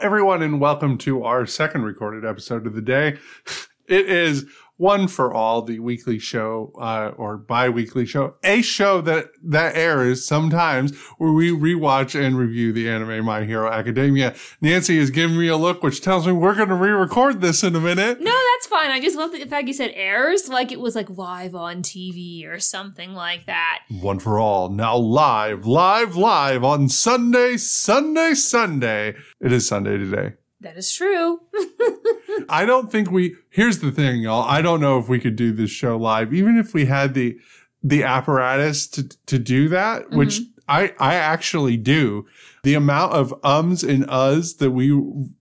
Everyone, and welcome to our second recorded episode of the day. It is one for all, the weekly show uh, or bi-weekly show, a show that that airs sometimes where we rewatch and review the anime My Hero Academia. Nancy is giving me a look, which tells me we're going to re-record this in a minute. No, that's fine. I just love the fact you said airs, like it was like live on TV or something like that. One for all, now live, live, live on Sunday, Sunday, Sunday. It is Sunday today. That is true. I don't think we, here's the thing, y'all. I don't know if we could do this show live, even if we had the, the apparatus to, to do that, which mm-hmm. I, I actually do. The amount of ums and uhs that we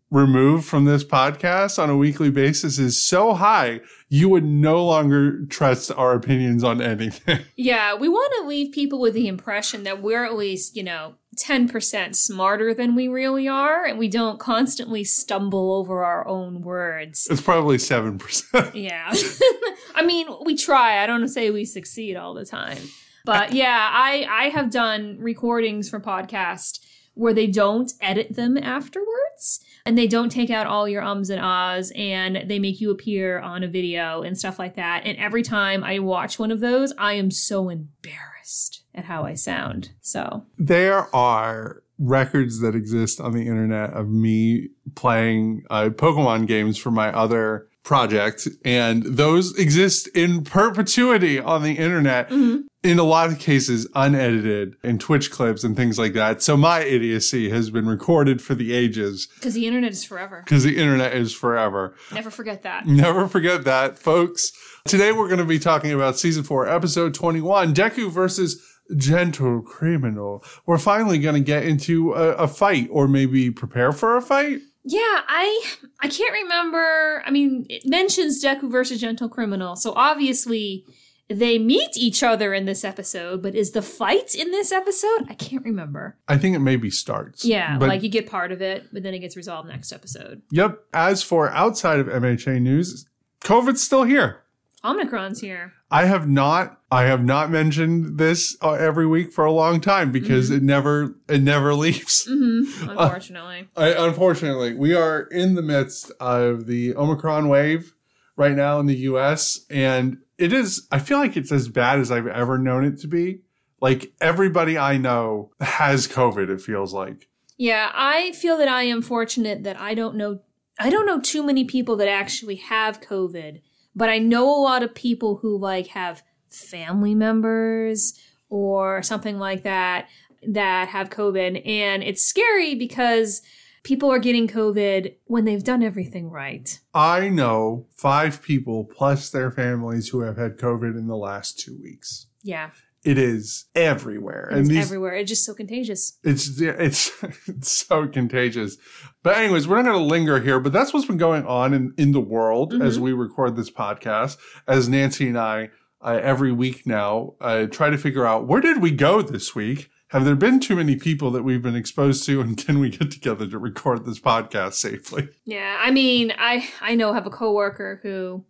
remove from this podcast on a weekly basis is so high, you would no longer trust our opinions on anything. yeah, we want to leave people with the impression that we're at least, you know, 10% smarter than we really are, and we don't constantly stumble over our own words. It's probably 7%. Yeah. I mean, we try. I don't say we succeed all the time. But yeah, I I have done recordings for podcast where they don't edit them afterwards and they don't take out all your ums and ahs and they make you appear on a video and stuff like that. And every time I watch one of those, I am so embarrassed at how I sound. So there are records that exist on the internet of me playing uh, Pokemon games for my other project, and those exist in perpetuity on the internet. Mm-hmm. In a lot of cases, unedited in Twitch clips and things like that. So my idiocy has been recorded for the ages because the internet is forever. because the internet is forever. Never forget that. Never forget that, folks. Today we're going to be talking about season four, episode 21, Deku versus Gentle Criminal. We're finally going to get into a, a fight or maybe prepare for a fight. Yeah, I I can't remember. I mean, it mentions Deku versus Gentle Criminal, so obviously they meet each other in this episode. But is the fight in this episode? I can't remember. I think it maybe starts. Yeah, like you get part of it, but then it gets resolved next episode. Yep. As for outside of MHA news, COVID's still here. Omicron's here. I have not, I have not mentioned this uh, every week for a long time because it never, it never leaves. hmm Unfortunately, I, unfortunately, we are in the midst of the Omicron wave right now in the US. And it is, I feel like it's as bad as I've ever known it to be. Like everybody I know has COVID, it feels like. yeah, I feel that I am fortunate that I don't know. I don't know too many people that actually have COVID, but I know a lot of people who like have family members or something like that that have COVID. And it's scary because people are getting COVID when they've done everything right. I know five people plus their families who have had COVID in the last two weeks. Yeah. It is everywhere. It's everywhere. It's just so contagious. It's it's it's so contagious. But anyways, we're not going to linger here. But that's what's been going on in in the world as we record this podcast. As Nancy and I uh, every week now uh, try to figure out where did we go this week. Have there been too many people that we've been exposed to, and can we get together to record this podcast safely? Yeah, I mean, I I know I have a coworker who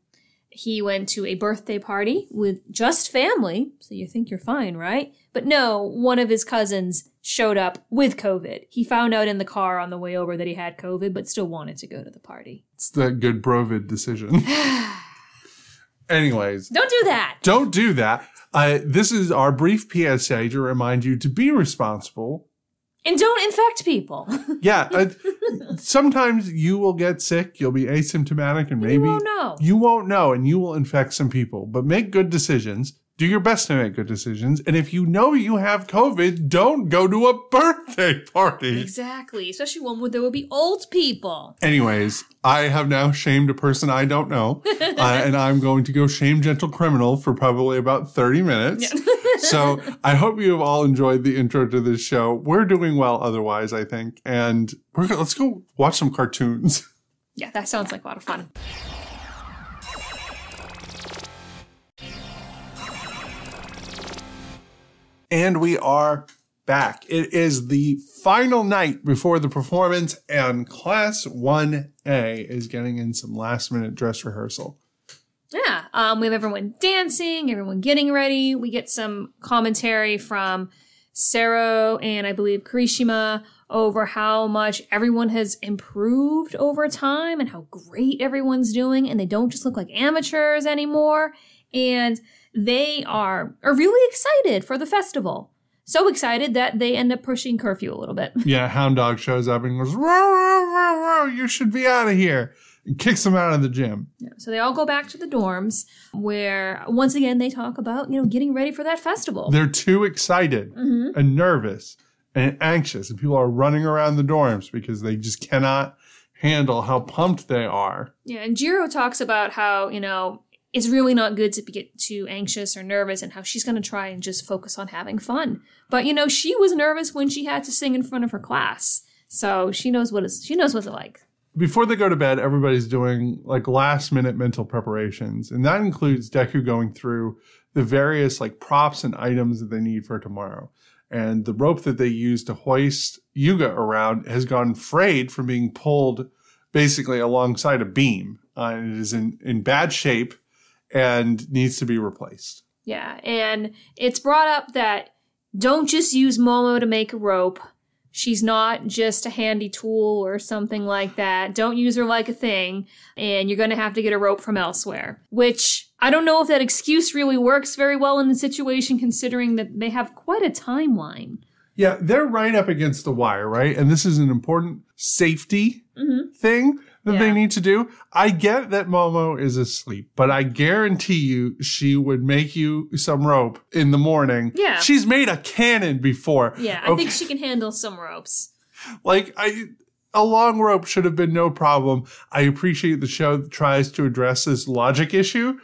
he went to a birthday party with just family, so you think you're fine, right? But no, one of his cousins showed up with COVID. He found out in the car on the way over that he had COVID, but still wanted to go to the party. It's the good Brovid decision. anyways, Don't do that. don't do that. Uh, this is our brief PSA to remind you to be responsible And don't infect people. yeah, uh, sometimes you will get sick, you'll be asymptomatic, and maybe you won't know. you won't know, and you will infect some people. But make good decisions. Do your best to make good decisions. And if you know you have COVID, don't go to a birthday party. Exactly, especially one where there will be old people. Anyways, I have now shamed a person I don't know, uh, and I'm going to go shame gentle criminal for probably about 30 minutes. So I hope you have all enjoyed the intro to this show. We're doing well otherwise, I think. And we're gonna, let's go watch some cartoons. Yeah, that sounds like a lot of fun. And we are back. It is the final night before the performance, and Class 1A is getting in some last minute dress rehearsal. Yeah, um, we have everyone dancing, everyone getting ready. We get some commentary from Sero and I believe Kirishima over how much everyone has improved over time and how great everyone's doing and they don't just look like amateurs anymore and they are are really excited for the festival. So excited that they end up pushing curfew a little bit. Yeah, Hound Dog shows up and goes, row, row, row, row, you should be out of here. And kicks them out of the gym. Yeah, So they all go back to the dorms where once again they talk about, you know, getting ready for that festival. They're too excited Mhm. and nervous and anxious, and people are running around the dorms because they just cannot handle how pumped they are. Yeah, and Jiro talks about how, you know, it's really not good to be- get too anxious or nervous and how she's going to try and just focus on having fun. But, you know, she was nervous when she had to sing in front of her class. So she knows what it's, she knows what it's like. Before they go to bed, everybody's doing like last minute mental preparations, and that includes Deku going through the various like props and items that they need for tomorrow. And the rope that they use to hoist Yuga around has gone frayed from being pulled basically alongside a beam. Uh, and it is in, in bad shape and needs to be replaced. Yeah, and it's brought up that don't just use Momo to make a rope. She's not just a handy tool or something like that. Don't use her like a thing, and you're going to have to get a rope from elsewhere. Which I don't know if that excuse really works very well in the situation, considering that they have quite a timeline. Yeah, they're right up against the wire, right? And this is an important safety Mm-hmm. thing that they need to do. I get that Momo is asleep, but I guarantee you she would make you some rope in the morning. Yeah. She's made a cannon before. Yeah, I Okay. think she can handle some ropes. Like I a long rope should have been no problem. I appreciate the show tries to address this logic issue,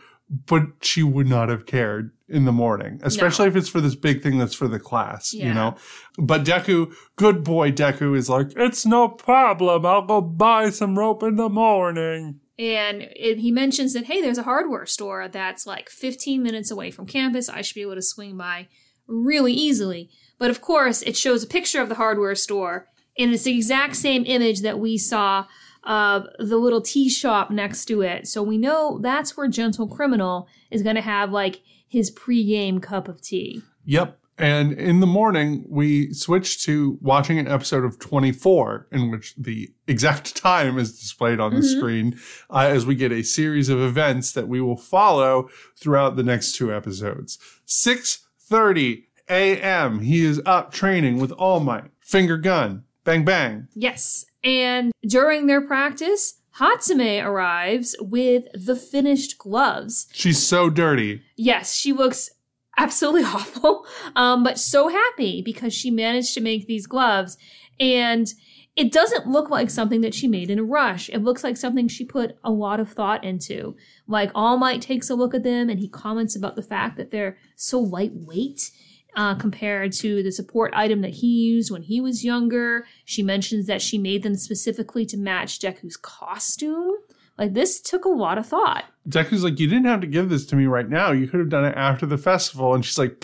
but she would not have cared in the morning, especially if it's for this big thing that's for the class, you know. But Deku, good boy Deku is like, "It's no problem. I'll go buy some rope in the morning." And it, he mentions that, hey, there's a hardware store that's like 15 minutes away from campus. I should be able to swing by really easily. But of course, it shows a picture of the hardware store, and it's the exact same image that we saw of the little tea shop next to it. So we know that's where Gentle Criminal is going to have like his pre-game cup of tea. Yep. And in the morning, we switch to watching an episode of 24, in which the exact time is displayed on the screen uh, as we get a series of events that we will follow throughout the next two episodes. 6.30 a.m. He is up training with All Might. Finger gun. Bang, bang. Yes. And during their practice, Hatsume arrives with the finished gloves. She's so dirty. Yes, she looks absolutely awful, um, but so happy because she managed to make these gloves. And it doesn't look like something that she made in a rush. It looks like something she put a lot of thought into. Like All Might takes a look at them and he comments about the fact that they're so lightweight. Uh, compared to the support item that he used when he was younger. She mentions that she made them specifically to match Deku's costume. Like, this took a lot of thought. Deku's like, you didn't have to give this to me right now. You could have done it after the festival. And she's like,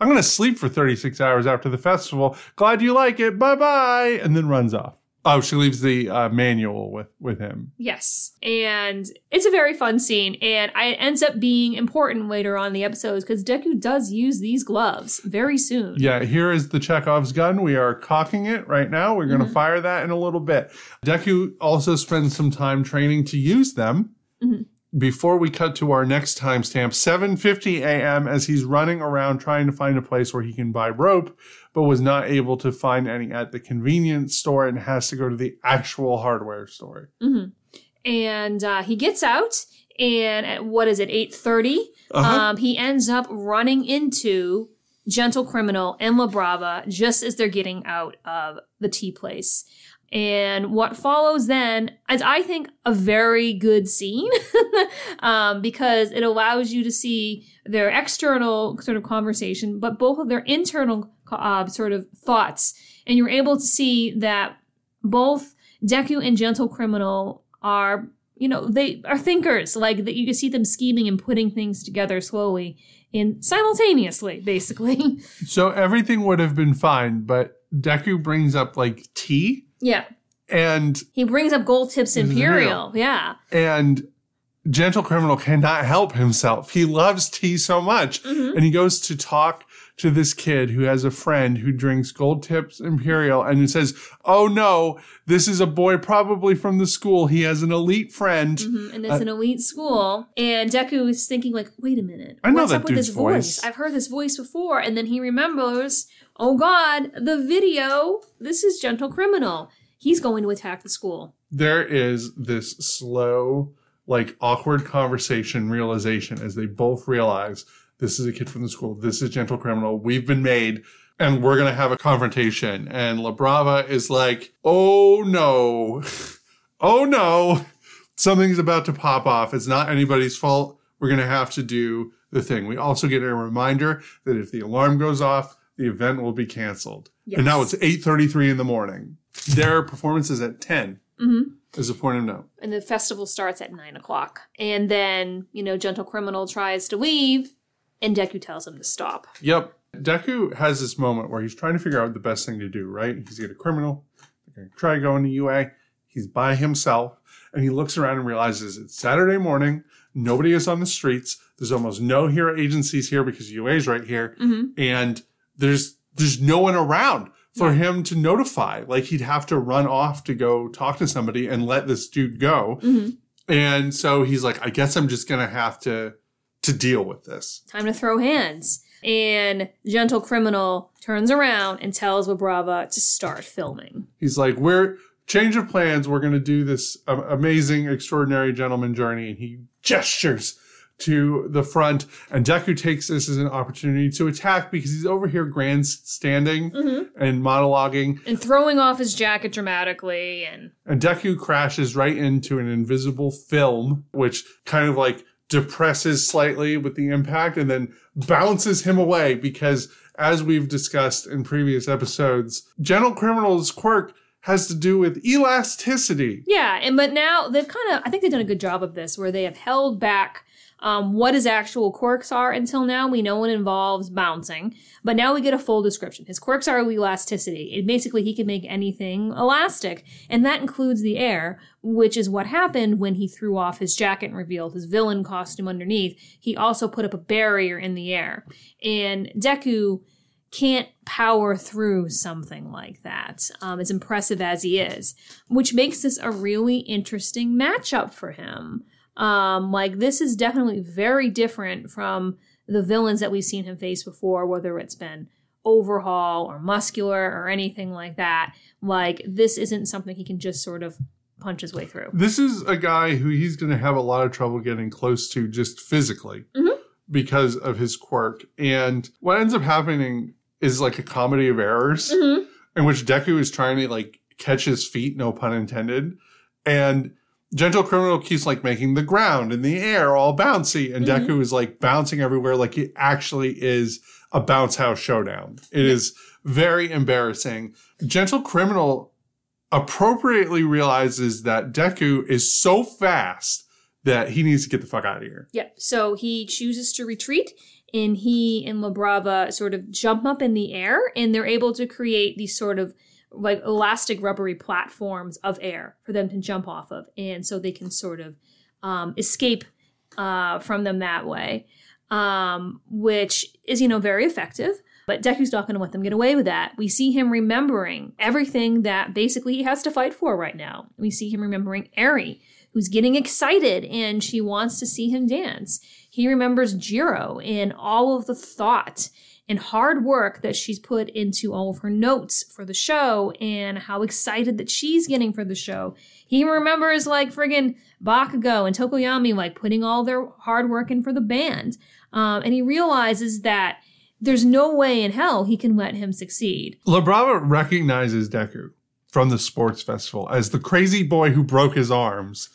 I'm going to sleep for 36 hours after the festival. Glad you like it. Bye bye. And then runs off. Oh, she leaves the uh, manual with, with him. Yes. And it's a very fun scene. And it ends up being important later on in the episodes because Deku does use these gloves very soon. Yeah, here is the Chekhov's gun. We are cocking it right now. We're going to fire that in a little bit. Deku also spends some time training to use them. Mhm. Before we cut to our next timestamp, 7:50 a.m. as he's running around trying to find a place where he can buy rope, but was not able to find any at the convenience store and has to go to the actual hardware store. Mhm. And uh, he gets out, and at what is it, 8.30? Uh-huh. Um, he ends up running into Gentle Criminal and La Brava just as they're getting out of the tea place. And what follows then is, I think, a very good scene um, because it allows you to see their external sort of conversation, but both of their internal uh, sort of thoughts. And you're able to see that both Deku and Gentle Criminal are, you know, they are thinkers. Like that, you can see them scheming and putting things together slowly and simultaneously, basically. So everything would have been fine, but Deku brings up like tea yeah. and He brings up Gold Tips Imperial. Imperial. Yeah. and gentle criminal cannot help himself he loves tea so much Mhm. and he goes to talk to this kid who has a friend who drinks Gold Tips Imperial and it says, "Oh no, this is a boy probably from the school. He has an elite friend." Mhm, And it's an elite school. And Deku is thinking, like, wait a minute. I know What's that up with this voice? voice. I've heard this voice before. And then he remembers, oh God, the video. This is Gentle Criminal. He's going to attack the school. There is this slow, like awkward conversation realization as they both realize this is a kid from the school. This is Gentle Criminal. We've been made. And we're gonna have a confrontation. And La Brava is like, oh no. oh no. Something's about to pop off. It's not anybody's fault. We're going to have to do the thing. We also get a reminder that if the alarm goes off, the event will be canceled. And now it's 8:33 in the morning. Their performance is at 10. Mhm. As a point of note. And the festival starts at nine o'clock. And then, you know, Gentle Criminal tries to leave, and Deku tells him to stop. Yep. Deku has this moment where he's trying to figure out the best thing to do, right? He's got a criminal. They're going to try going to UA. He's by himself. And he looks around and realizes it's Saturday morning. Nobody is on the streets. There's almost no hero agencies here because UA's right here. Mhm. And there's there's no one around for him to notify. Like he'd have to run off to go talk to somebody and let this dude go. Mhm. And so he's like, I guess I'm just gonna have to to deal with this. Time to throw hands. And Gentle Criminal turns around and tells La Brava to start filming. He's like, we're change of plans. We're going to do this amazing, extraordinary gentleman journey. And he gestures to the front and Deku takes this as an opportunity to attack because he's over here grandstanding Mm-hmm. and monologuing. And throwing off his jacket dramatically and And Deku crashes right into an invisible film, which kind of like depresses slightly with the impact and then bounces him away because as we've discussed in previous episodes, Gentle Criminal's quirk has to do with elasticity. Yeah, and but now they've kind of I think they've done a good job of this where they have held back um, what his actual quirks are until now. We know it involves bouncing, but now we get a full description. His quirks are elasticity. It basically he can make anything elastic, and that includes the air, which is what happened when he threw off his jacket and revealed his villain costume underneath. He also put up a barrier in the air, and Deku can't power through something like that, um, as impressive as he is, which makes this a really interesting matchup for him. Um, like, this is definitely very different from the villains that we've seen him face before, whether it's been overhaul or muscular or anything like that. Like, this isn't something he can just sort of punch his way through. This is a guy who he's going to have a lot of trouble getting close to just physically Mhm. because of his quirk. And what ends up happening is like a comedy of errors. Mhm. in which Deku is trying to like catch his feet, no pun intended. And Gentle Criminal keeps like making the ground and the air all bouncy, and Mhm. Deku is like bouncing everywhere like it actually is a bounce house showdown. It is very embarrassing. Gentle Criminal appropriately realizes that Deku is so fast that he needs to get the fuck out of here. Yep. So he chooses to retreat, and he and La Brava sort of jump up in the air, and they're able to create these sort of like elastic rubbery platforms of air for them to jump off of, and so they can sort of um, escape uh, from them that way, um, which is you know very effective. But Deku's not going to let them get away with that. We see him remembering everything that basically he has to fight for right now. We see him remembering Eri, who's getting excited and she wants to see him dance. He remembers Jiro and all of the thought and hard work that she's put into all of her notes for the show and how excited that she's getting for the show. He remembers like friggin' Bakugo and Tokoyami like putting all their hard work in for the band. Um, and he realizes that there's no way in hell he can let him succeed. La Brava recognizes Deku from the sports festival as the crazy boy who broke his arms.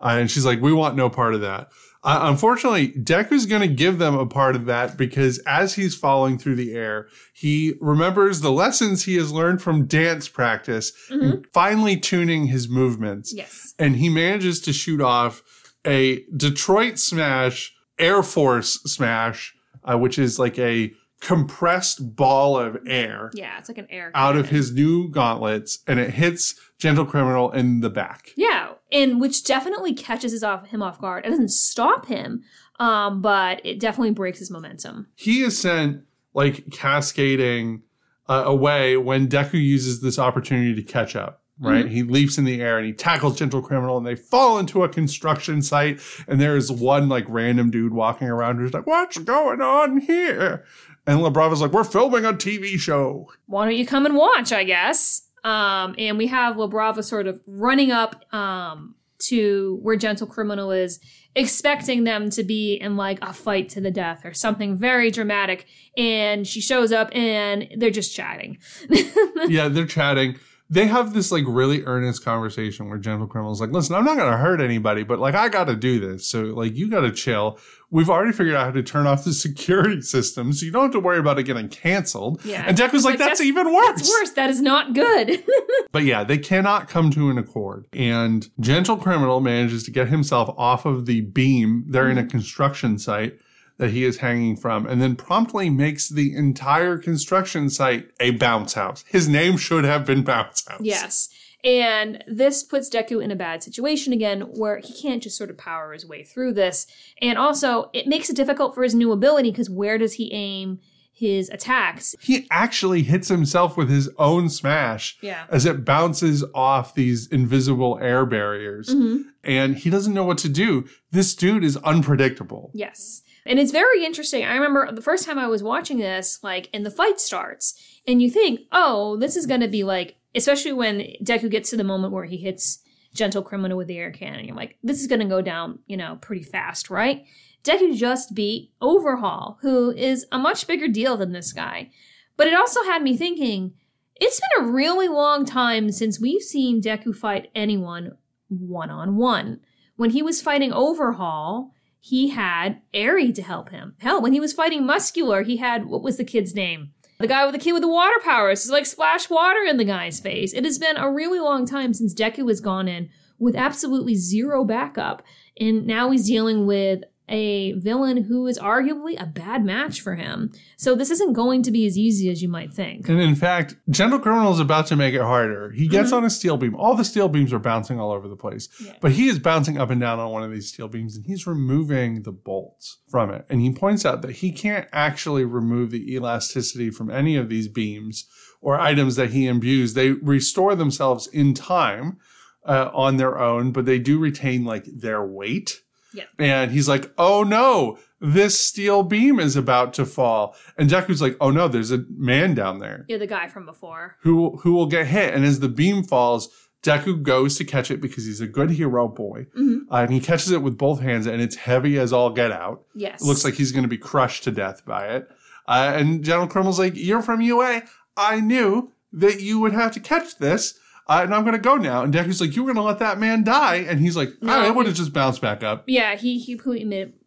Uh, and she's like, we want no part of that. Uh, unfortunately, Deku's going to give them a part of that because as he's falling through the air, he remembers the lessons he has learned from dance practice and finally tuning his movements. Yes. And he manages to shoot off a Detroit smash, Air Force smash, uh, which is like a compressed ball of air Yeah, it's like an air out of his new gauntlets and it hits Gentle Criminal in the back. Yeah, and which definitely catches his off him off guard. It doesn't stop him, um, but it definitely breaks his momentum. He is sent like cascading uh, away when Deku uses this opportunity to catch up. Right, he leaps in the air and he tackles Gentle Criminal, and they fall into a construction site. And there is one like random dude walking around who's like, "What's going on here?" And La Brava's like, "We're filming a TV show." why don't you come and watch, I guess? Um, and we have La Brava sort of running up um, to where Gentle Criminal is, expecting them to be in like a fight to the death or something very dramatic. And she shows up and they're just chatting. yeah, they're chatting. They have this like really earnest conversation where Gentle Criminal's like, listen, I'm not gonna hurt anybody, but like I gotta do this. So like you gotta chill. We've already figured out how to turn off the security system, so you don't have to worry about it getting canceled. Yeah. And Deku's like, Like, that's, that's- even worse. That's worse. That is not good. But yeah, they cannot come to an accord. And Gentle Criminal manages to get himself off of the beam. They're in a mm-hmm. construction site that he is hanging from, and then promptly makes the entire construction site a bounce house. His name should have been Bounce House. yes. And this puts Deku in a bad situation again where he can't just sort of power his way through this. And also, it makes it difficult for his new ability because where does he aim his attacks? He actually hits himself with his own smash Yeah. as it bounces off these invisible air barriers. Mm-hmm. And he doesn't know what to do. This dude is unpredictable. Yes. And it's very interesting. I remember the first time I was watching this, like, and the fight starts, and you think, oh, this is going to be like, especially when Deku gets to the moment where he hits Gentle Criminal with the air cannon. You're like, this is going to go down, you know, pretty fast, right? Deku just beat Overhaul, who is a much bigger deal than this guy. But it also had me thinking, it's been a really long time since we've seen Deku fight anyone one on one. When he was fighting Overhaul, he had Eri to help him. Hell, when he was fighting Muscular, he had what was the kid's name? The guy with the kid with the water powers. It's like splash water in the guy's face. It has been a really long time since Deku has gone in with absolutely zero backup. And now he's dealing with a villain who is arguably a bad match for him. So this isn't going to be as easy as you might think. And in fact, Gentle Criminal is about to make it harder. He gets Mhm. on a steel beam. All the steel beams are bouncing all over the place. Yeah. But he is bouncing up and down on one of these steel beams and he's removing the bolts from it. And he points out that he can't actually remove the elasticity from any of these beams or items that he imbues. They restore themselves in time uh, on their own, but they do retain like their weight. Yeah. And he's like, oh no, this steel beam is about to fall. And Deku's like, oh no, there's a man down there You're the guy from before. who who will get hit. And as the beam falls, Deku goes to catch it because he's a good hero boy. Mhm. Uh, and he catches it with both hands, and it's heavy as all get out. Yes. It looks like he's going to be crushed to death by it. Uh, and Gentle Criminal's like, You're from UA. I knew that you would have to catch this. Uh, and I'm going to go now. And Deku's like, You were going to let that man die. And he's like, No, "Ah, it would have just bounced back up. yeah, he he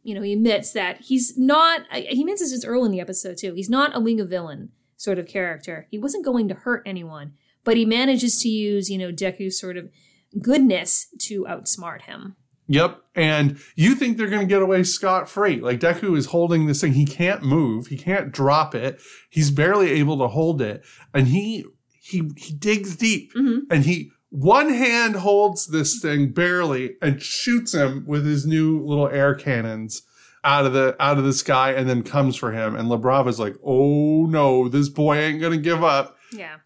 you know, he admits that he's not. He admits this early in the episode too. He's not a League of Villain sort of character. He wasn't going to hurt anyone, but he manages to use, you know, Deku's sort of goodness to outsmart him. Yep. And you think they're going to get away scot free. Like Deku is holding this thing. He can't move. He can't drop it. He's barely able to hold it. And he, he, he digs deep Mhm. and he, one hand holds this thing barely and shoots him with his new little air cannons out of the, out of the sky and then comes for him. And La Brava's like, Oh no, this boy ain't going to give up. Yeah.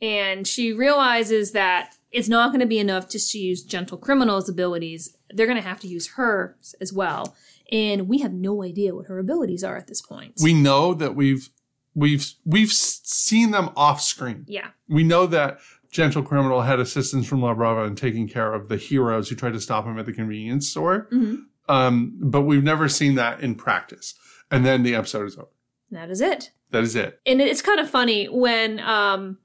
And she realizes that it's not going to be enough just to use Gentle Criminal's abilities. They're going to have to use hers as well. And we have no idea what her abilities are at this point. We know that we've, we've, we've seen them off screen. yeah. we know that Gentle Criminal had assistance from La Brava in taking care of the heroes who tried to stop him at the convenience store. Mhm. Um, but we've never seen that in practice. And then the episode is over. That is it. That is it. and it's kind of funny when um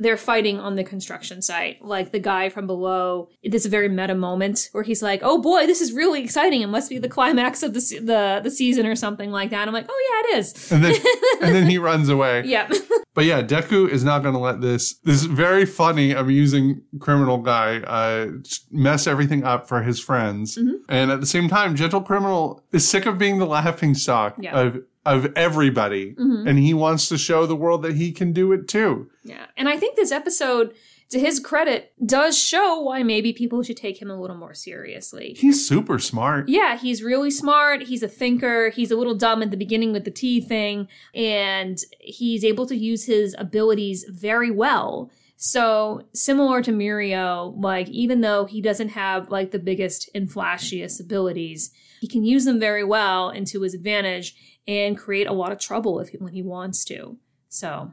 they're fighting on the construction site like the guy from below this very meta moment where he's like oh boy this is really exciting it must be the climax of the the, the season or something like that i'm like oh yeah it is And then and then he runs away. yeah But yeah, Deku is not going to let this this very funny, amusing criminal guy uh, mess everything up for his friends. Mhm. And at the same time, Gentle Criminal is sick of being the laughing stock Yeah. of of everybody, Mhm. and he wants to show the world that he can do it too. yeah and i think this episode to his credit, does show why maybe people should take him a little more seriously. He's super smart. Yeah, he's really smart. He's a thinker. He's a little dumb at the beginning with the tea thing, and he's able to use his abilities very well. So, similar to Mirio, like, even though he doesn't have like the biggest and flashiest abilities, he can use them very well and to his advantage and create a lot of trouble if when he wants to. So,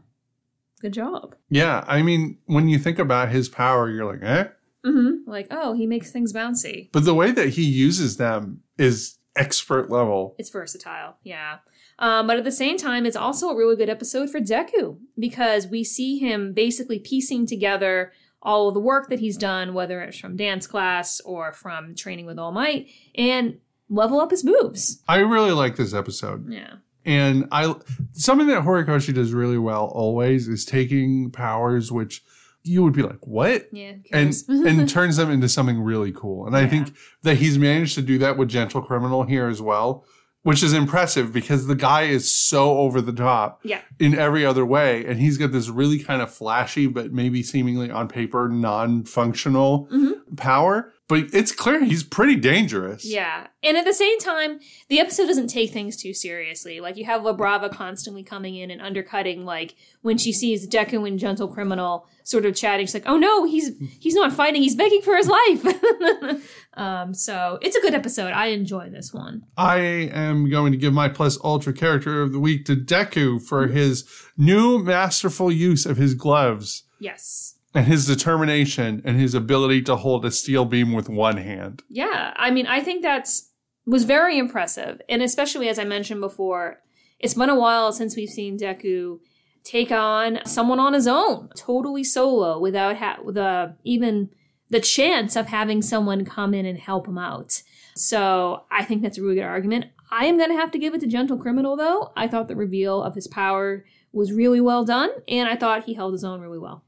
good job. Yeah, I mean, when you think about his power, you're like, eh? Mm-hmm. Like, oh, he makes things bouncy. But the way that he uses them is expert level. It's versatile, yeah. Um, but at the same time, it's also a really good episode for Deku because we see him basically piecing together all of the work that he's done, whether it's from dance class or from training with All Might, and level up his moves. I really like this episode. Yeah. And I something that Horikoshi does really well always is taking powers which you would be like, what? Yeah. And and turns them into something really cool. And I think that he's managed to do that with Gentle Criminal here as well, which is impressive because the guy is so over the top yeah. in every other way. And he's got this really kind of flashy, but maybe seemingly on paper non functional Mhm. power. But it's clear he's pretty dangerous. Yeah. And at the same time, the episode doesn't take things too seriously. Like you have La Brava constantly coming in and undercutting like when she sees Deku and Gentle Criminal sort of chatting, she's like, Oh no, he's he's not fighting, he's begging for his life. um, so it's a good episode. I enjoy this one. I am going to give my plus ultra character of the week to Deku for his new masterful use of his gloves Yes. And his determination and his ability to hold a steel beam with one hand. Yeah. I mean, I think that's was very impressive. And especially as I mentioned before, it's been a while since we've seen Deku take on someone on his own, totally solo, without ha- the even the chance of having someone come in and help him out. So I think that's a really good argument. I am going to have to give it to Gentle Criminal, though. I thought the reveal of his power was really well done, and I thought he held his own really well.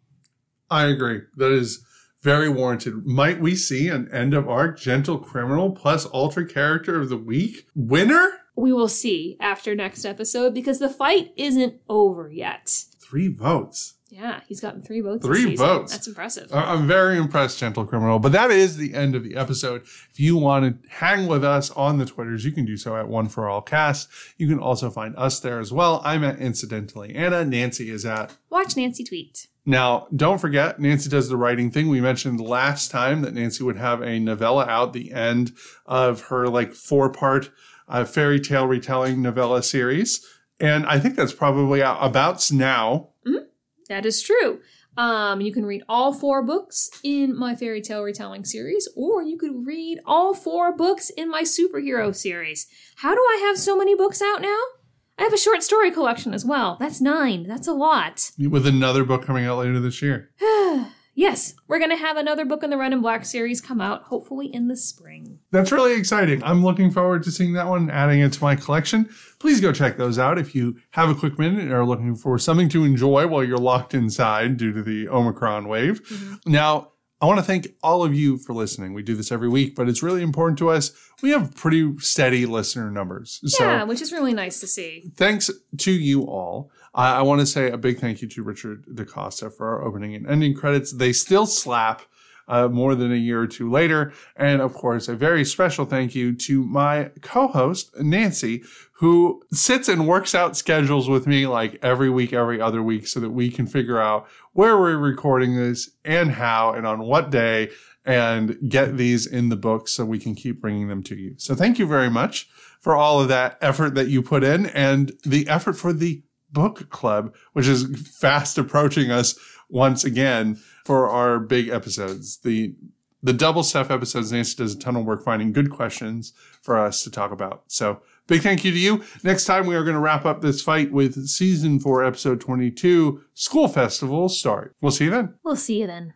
I agree. That is very warranted. Might we see an end of arc gentle criminal plus ultra character of the week winner? We will see after next episode because the fight isn't over yet. Three votes. Yeah, he's gotten three votes. Three votes. That's impressive. I'm very impressed, Gentle Criminal. But that is the end of the episode. If you want to hang with us on the Twitters, you can do so at One for All Cast. You can also find us there as well. I'm at Incidentally Anna. Nancy is at. Watch Nancy tweet. Now, don't forget, Nancy does the writing thing. We mentioned last time that Nancy would have a novella out the end of her like four part uh, fairy tale retelling novella series. And I think that's probably out about now. That is true. Um, you can read all four books in my fairy tale retelling series, or you could read all four books in my superhero series. How do I have so many books out now? I have a short story collection as well. That's nine. That's a lot. With another book coming out later this year. yes, we're going to have another book in the Red and Black series come out, hopefully in the spring. That's really exciting. I'm looking forward to seeing that one, adding it to my collection. Please go check those out if you have a quick minute and are looking for something to enjoy while you're locked inside due to the Omicron wave. Mm-hmm. Now, I want to thank all of you for listening. We do this every week, but it's really important to us. We have pretty steady listener numbers. So yeah, which is really nice to see. thanks to you all. I, I want to say a big thank you to Richard DaCosta for our opening and ending credits. They still slap uh, more than a year or two later. And of course, a very special thank you to my co-host, Nancy, who sits and works out schedules with me like every week, every other week so that we can figure out where we're recording this and how and on what day and get these in the books so we can keep bringing them to you. So thank you very much for all of that effort that you put in and the effort for the book club, which is fast approaching us once again for our big episodes. The the double stuff episodes, Nancy does a ton of work finding good questions for us to talk about. So big thank you to you. Next time we are going to wrap up this fight with season four, episode 22, School Festival start. We'll see you then. We'll see you then.